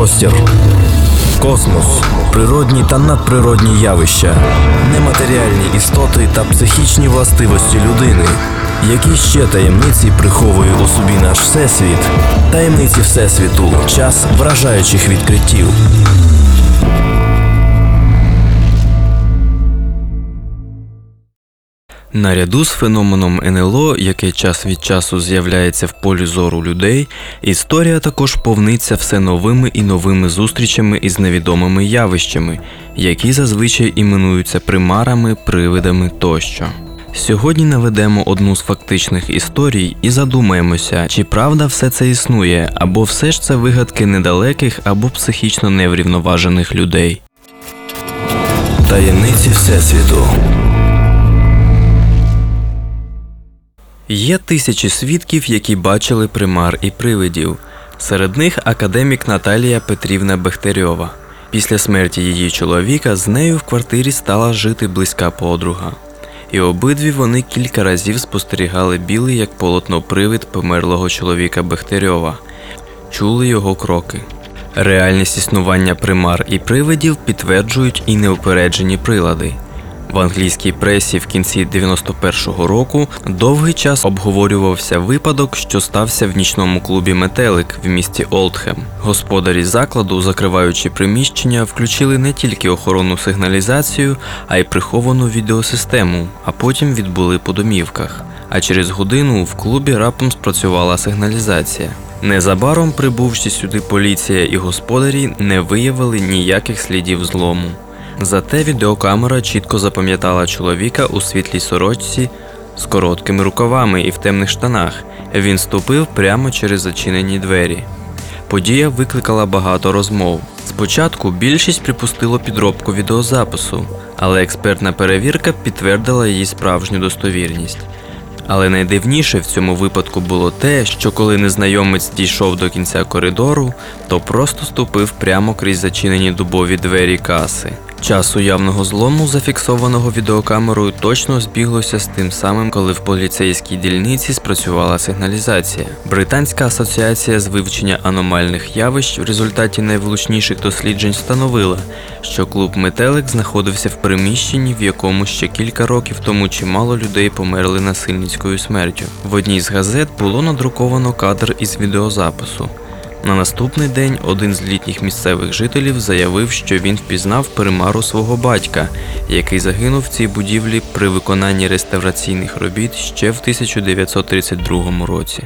простір, космос, природні та надприродні явища, нематеріальні істоти та психічні властивості людини. Які ще таємниці приховує у собі наш всесвіт? Таємниці Всесвіту, час вражаючих відкриттів. Наряду з феноменом НЛО, який час від часу з'являється в полі зору людей, історія також повниться все новими і новими зустрічами із невідомими явищами, які зазвичай іменуються примарами, привидами тощо. Сьогодні наведемо одну з фактичних історій і задумаємося, чи правда все це існує, або все ж це вигадки недалеких або психічно неврівноважених людей. Таємниці Всесвіту. Є тисячі свідків, які бачили примар і привидів. Серед них академік Наталія Петрівна Бехтерьова. Після смерті її чоловіка з нею в квартирі стала жити близька подруга. І обидві вони кілька разів спостерігали білий як полотно привид померлого чоловіка Бехтерьова, чули його кроки. Реальність існування примар і привидів підтверджують і неупереджені прилади. В англійській пресі в кінці 91-го року довгий час обговорювався випадок, що стався в нічному клубі Метелик в місті Олдхем. Господарі закладу, закриваючи приміщення, включили не тільки охоронну сигналізацію, а й приховану відеосистему, а потім відбули по домівках. А через годину в клубі раптом спрацювала сигналізація. Незабаром прибувши сюди поліція і господарі не виявили ніяких слідів злому. Зате відеокамера чітко запам'ятала чоловіка у світлій сорочці з короткими рукавами і в темних штанах. Він ступив прямо через зачинені двері. Подія викликала багато розмов. Спочатку більшість припустило підробку відеозапису, але експертна перевірка підтвердила її справжню достовірність. Але найдивніше в цьому випадку було те, що коли незнайомець дійшов до кінця коридору, то просто ступив прямо крізь зачинені дубові двері каси. Час уявного злому, зафіксованого відеокамерою, точно збіглося з тим самим, коли в поліцейській дільниці спрацювала сигналізація. Британська асоціація з вивчення аномальних явищ в результаті найвлучніших досліджень встановила, що клуб Метелик знаходився в приміщенні, в якому ще кілька років тому чимало людей померли насильницькою смертю. В одній з газет було надруковано кадр із відеозапису. На наступний день один з літніх місцевих жителів заявив, що він впізнав примару свого батька, який загинув в цій будівлі при виконанні реставраційних робіт ще в 1932 році.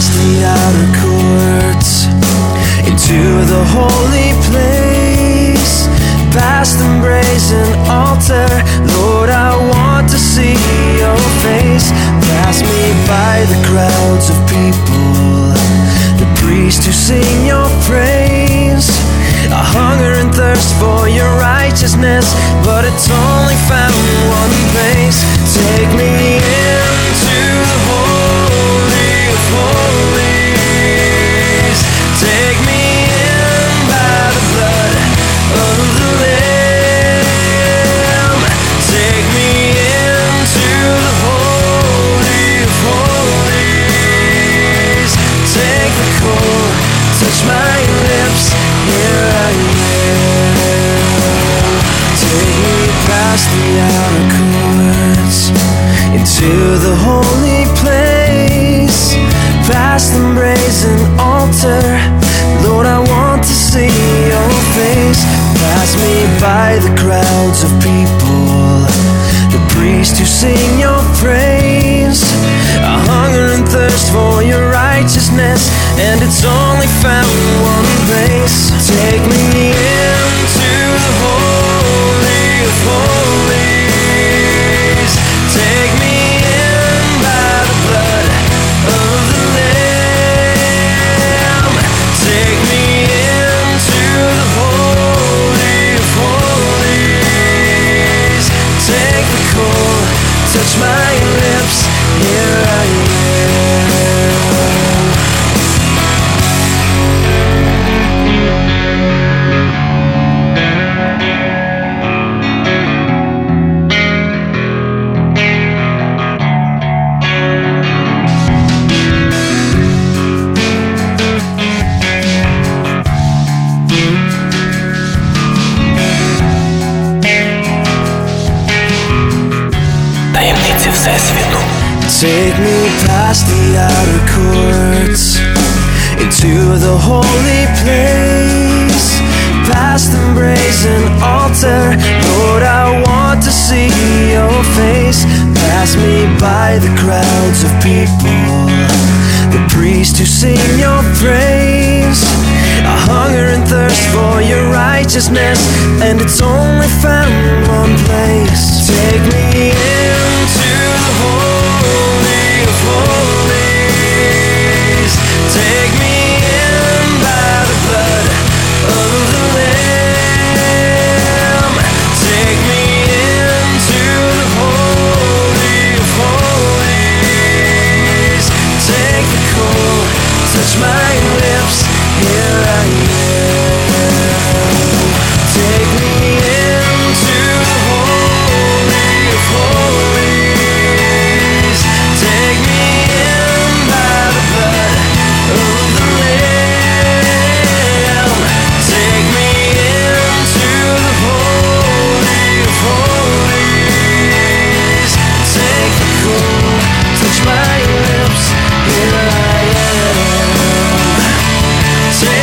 Past the outer courts into the holy place, past the brazen altar. Lord, I want to see your face. Pass me by the crowds of people, the priests who sing your praise. I hunger and thirst for your righteousness, but it's only found in one place. Take me by the crowds of people, the priests who sing your praise. I hunger and thirst for your righteousness, and it's only found in one place. Take me by the crowds of people, the priests who sing your praise. I hunger and thirst for your righteousness, and it's only found in one place. Take me into touch my lips. Here I am.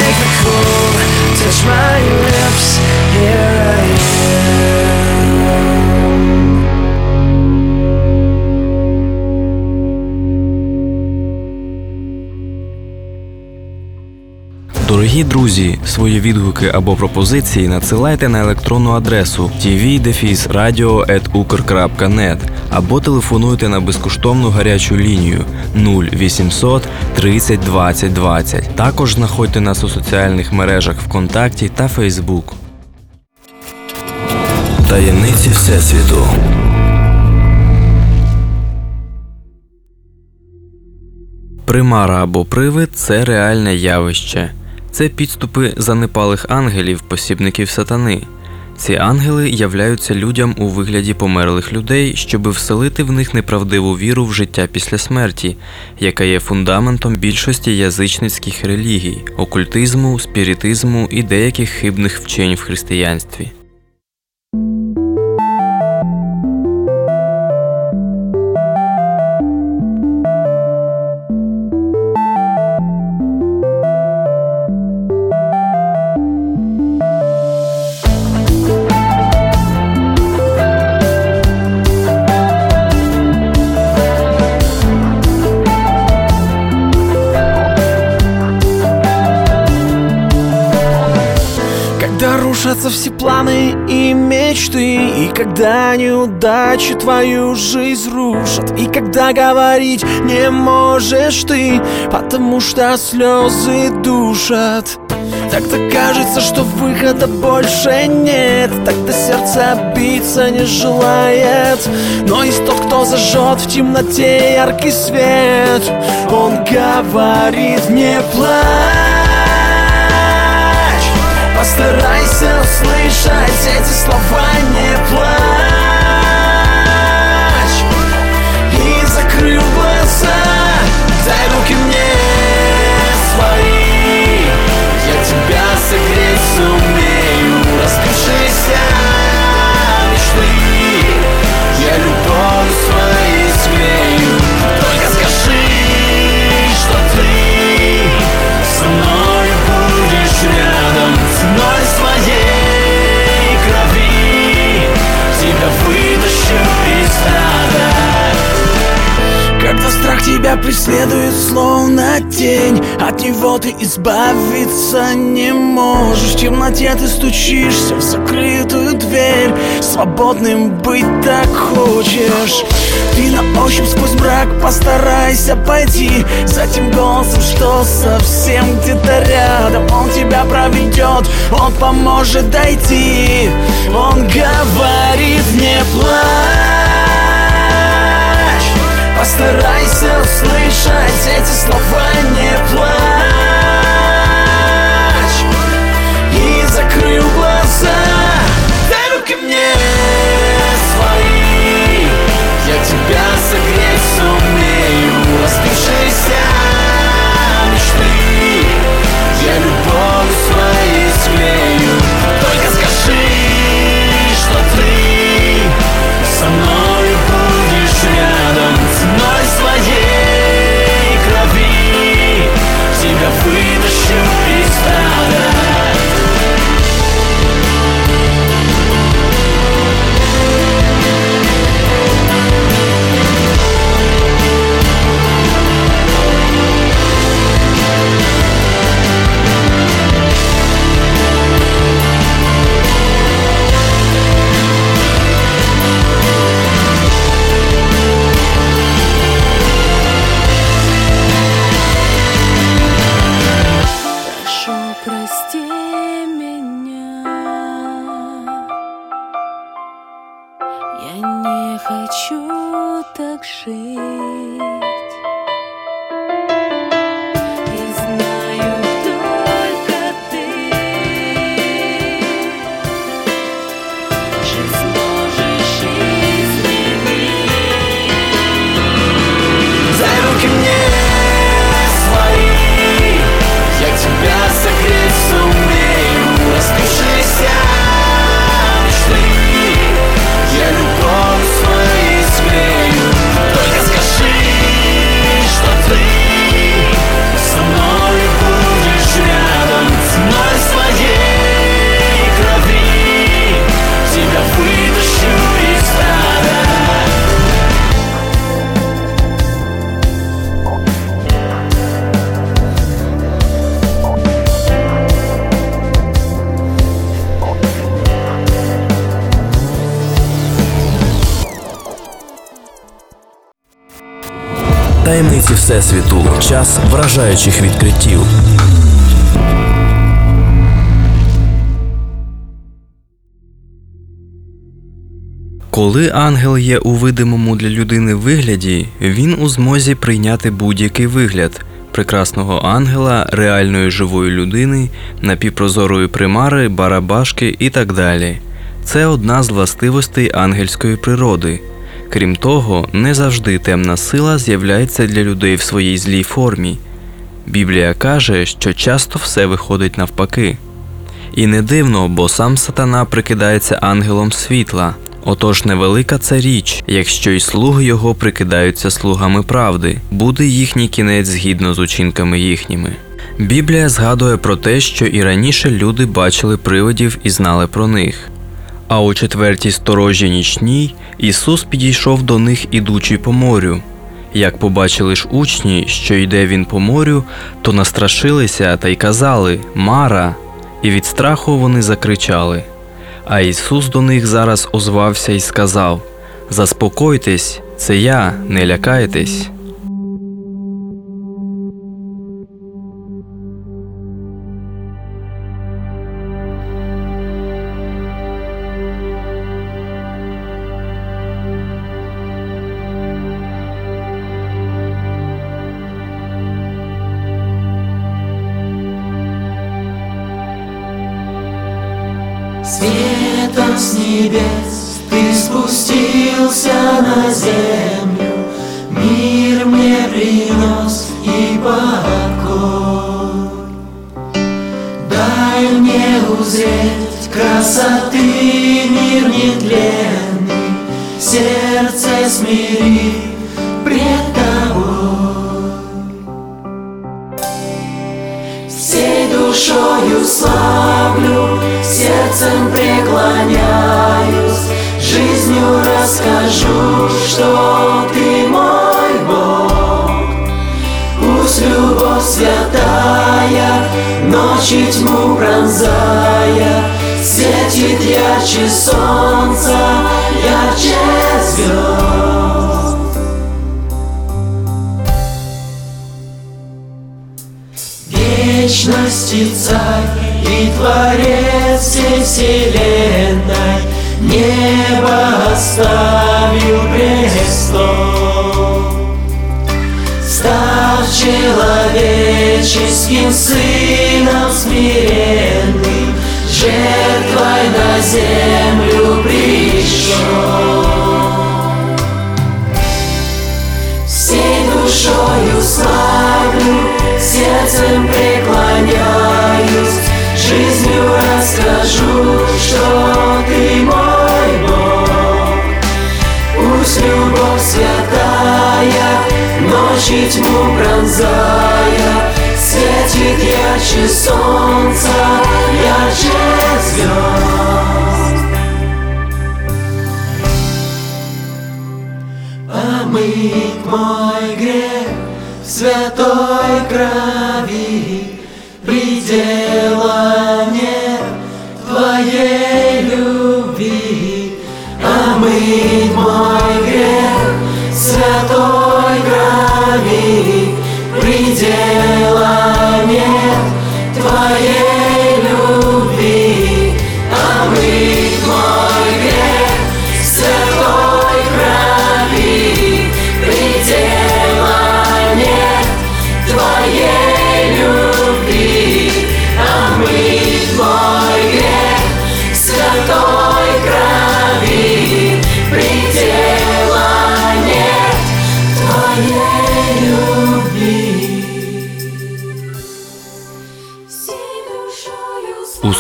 Take the cold, touch my lips. Here I am. Дорогі друзі, свої відгуки або пропозиції надсилайте на електронну адресу tv-radio.ukr.net або телефонуйте на безкоштовну гарячу лінію 0800 30 20 20. Також знаходьте нас у соціальних мережах ВКонтакті та Фейсбук. Таємниці Всесвіту. Примара або привид це реальне явище. Це підступи занепалих ангелів, посібників сатани. Ці ангели являються людям у вигляді померлих людей, щоби вселити в них неправдиву віру в життя після смерті, яка є фундаментом більшості язичницьких релігій, окультизму, спіритизму і деяких хибних вчень в християнстві. Когда неудачи твою жизнь рушат. И когда говорить не можешь ты Потому что слезы душат. Тогда кажется, что выхода больше нет. Тогда сердце биться не желает. Но есть тот, кто зажжет в темноте яркий свет. Он говорит не плачь Постарайся услышать эти слова Не плачь Ты избавиться не можешь. В темноте ты стучишься в закрытую дверь. Свободным быть так хочешь. Ты на ощупь сквозь мрак постарайся пойти. За тем голосом, что совсем где-то рядом. Он тебя проведет, он поможет дойти. Он говорит не плачь. Постарайся услышать эти слова Не плачь Таємниці Всесвіту. Час вражаючих відкриттів. Коли ангел є у видимому для людини вигляді, він у змозі прийняти будь-який вигляд прекрасного ангела, реальної живої людини, напівпрозорої примари, барабашки і так далі. Це одна з властивостей ангельської природи. Крім того, не завжди темна сила з'являється для людей в своїй злій формі. Біблія каже, що часто все виходить навпаки. І не дивно, бо сам сатана прикидається ангелом світла. Отож невелика це річ, якщо й слуги його прикидаються слугами правди, буде їхній кінець згідно з учинками їхніми. Біблія згадує про те, що і раніше люди бачили привидів і знали про них. А у четвертій сторожі нічній Ісус підійшов до них, ідучи по морю. Як побачили ж учні, що йде він по морю, то настрашилися та й казали Мара, і від страху вони закричали. А Ісус до них зараз озвався і сказав: Заспокойтесь, це я, не лякайтесь. Светом с небес ты спустился на землю, Мир мне принес и покой. Дай мне узреть красоты мир нетленный, Сердце смири душою славлю, сердцем преклоняюсь, Жизнью расскажу, что ты мой Бог. Пусть любовь святая, ночи тьму пронзая, Светит ярче солнца, Вечности царь и творец всей вселенной Небо оставил престол. Став человеческим сыном смиренным Жертвой на землю пришел душою славлю, сердцем преклоняюсь, Жизнью расскажу, что ты мой Бог. Пусть любовь святая, ночи тьму пронзая, Светит ярче солнца, святой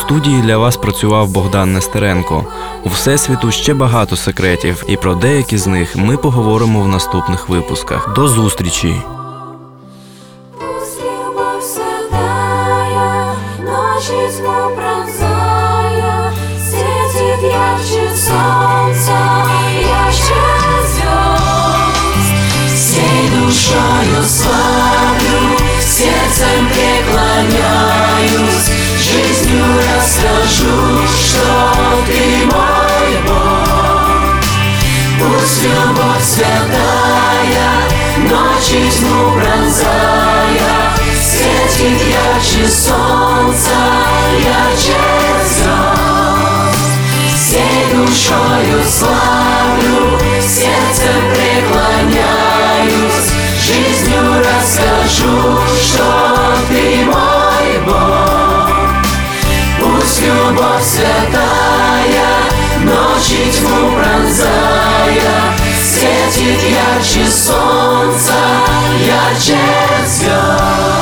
Студії для вас працював Богдан Нестеренко. У Всесвіту ще багато секретів, і про деякі з них ми поговоримо в наступних випусках. До зустрічі! Душою славлю, сердцем преклоняюсь, Жизнью расскажу, что ты мой Бог. Пусть любовь святая, ночи тьму пронзая, светит ярче солнца, ярче звезд. Всей душою славлю, сердцем преклоняюсь, жизнью расскажу, что ты мой ярче солнца, ярче звезд.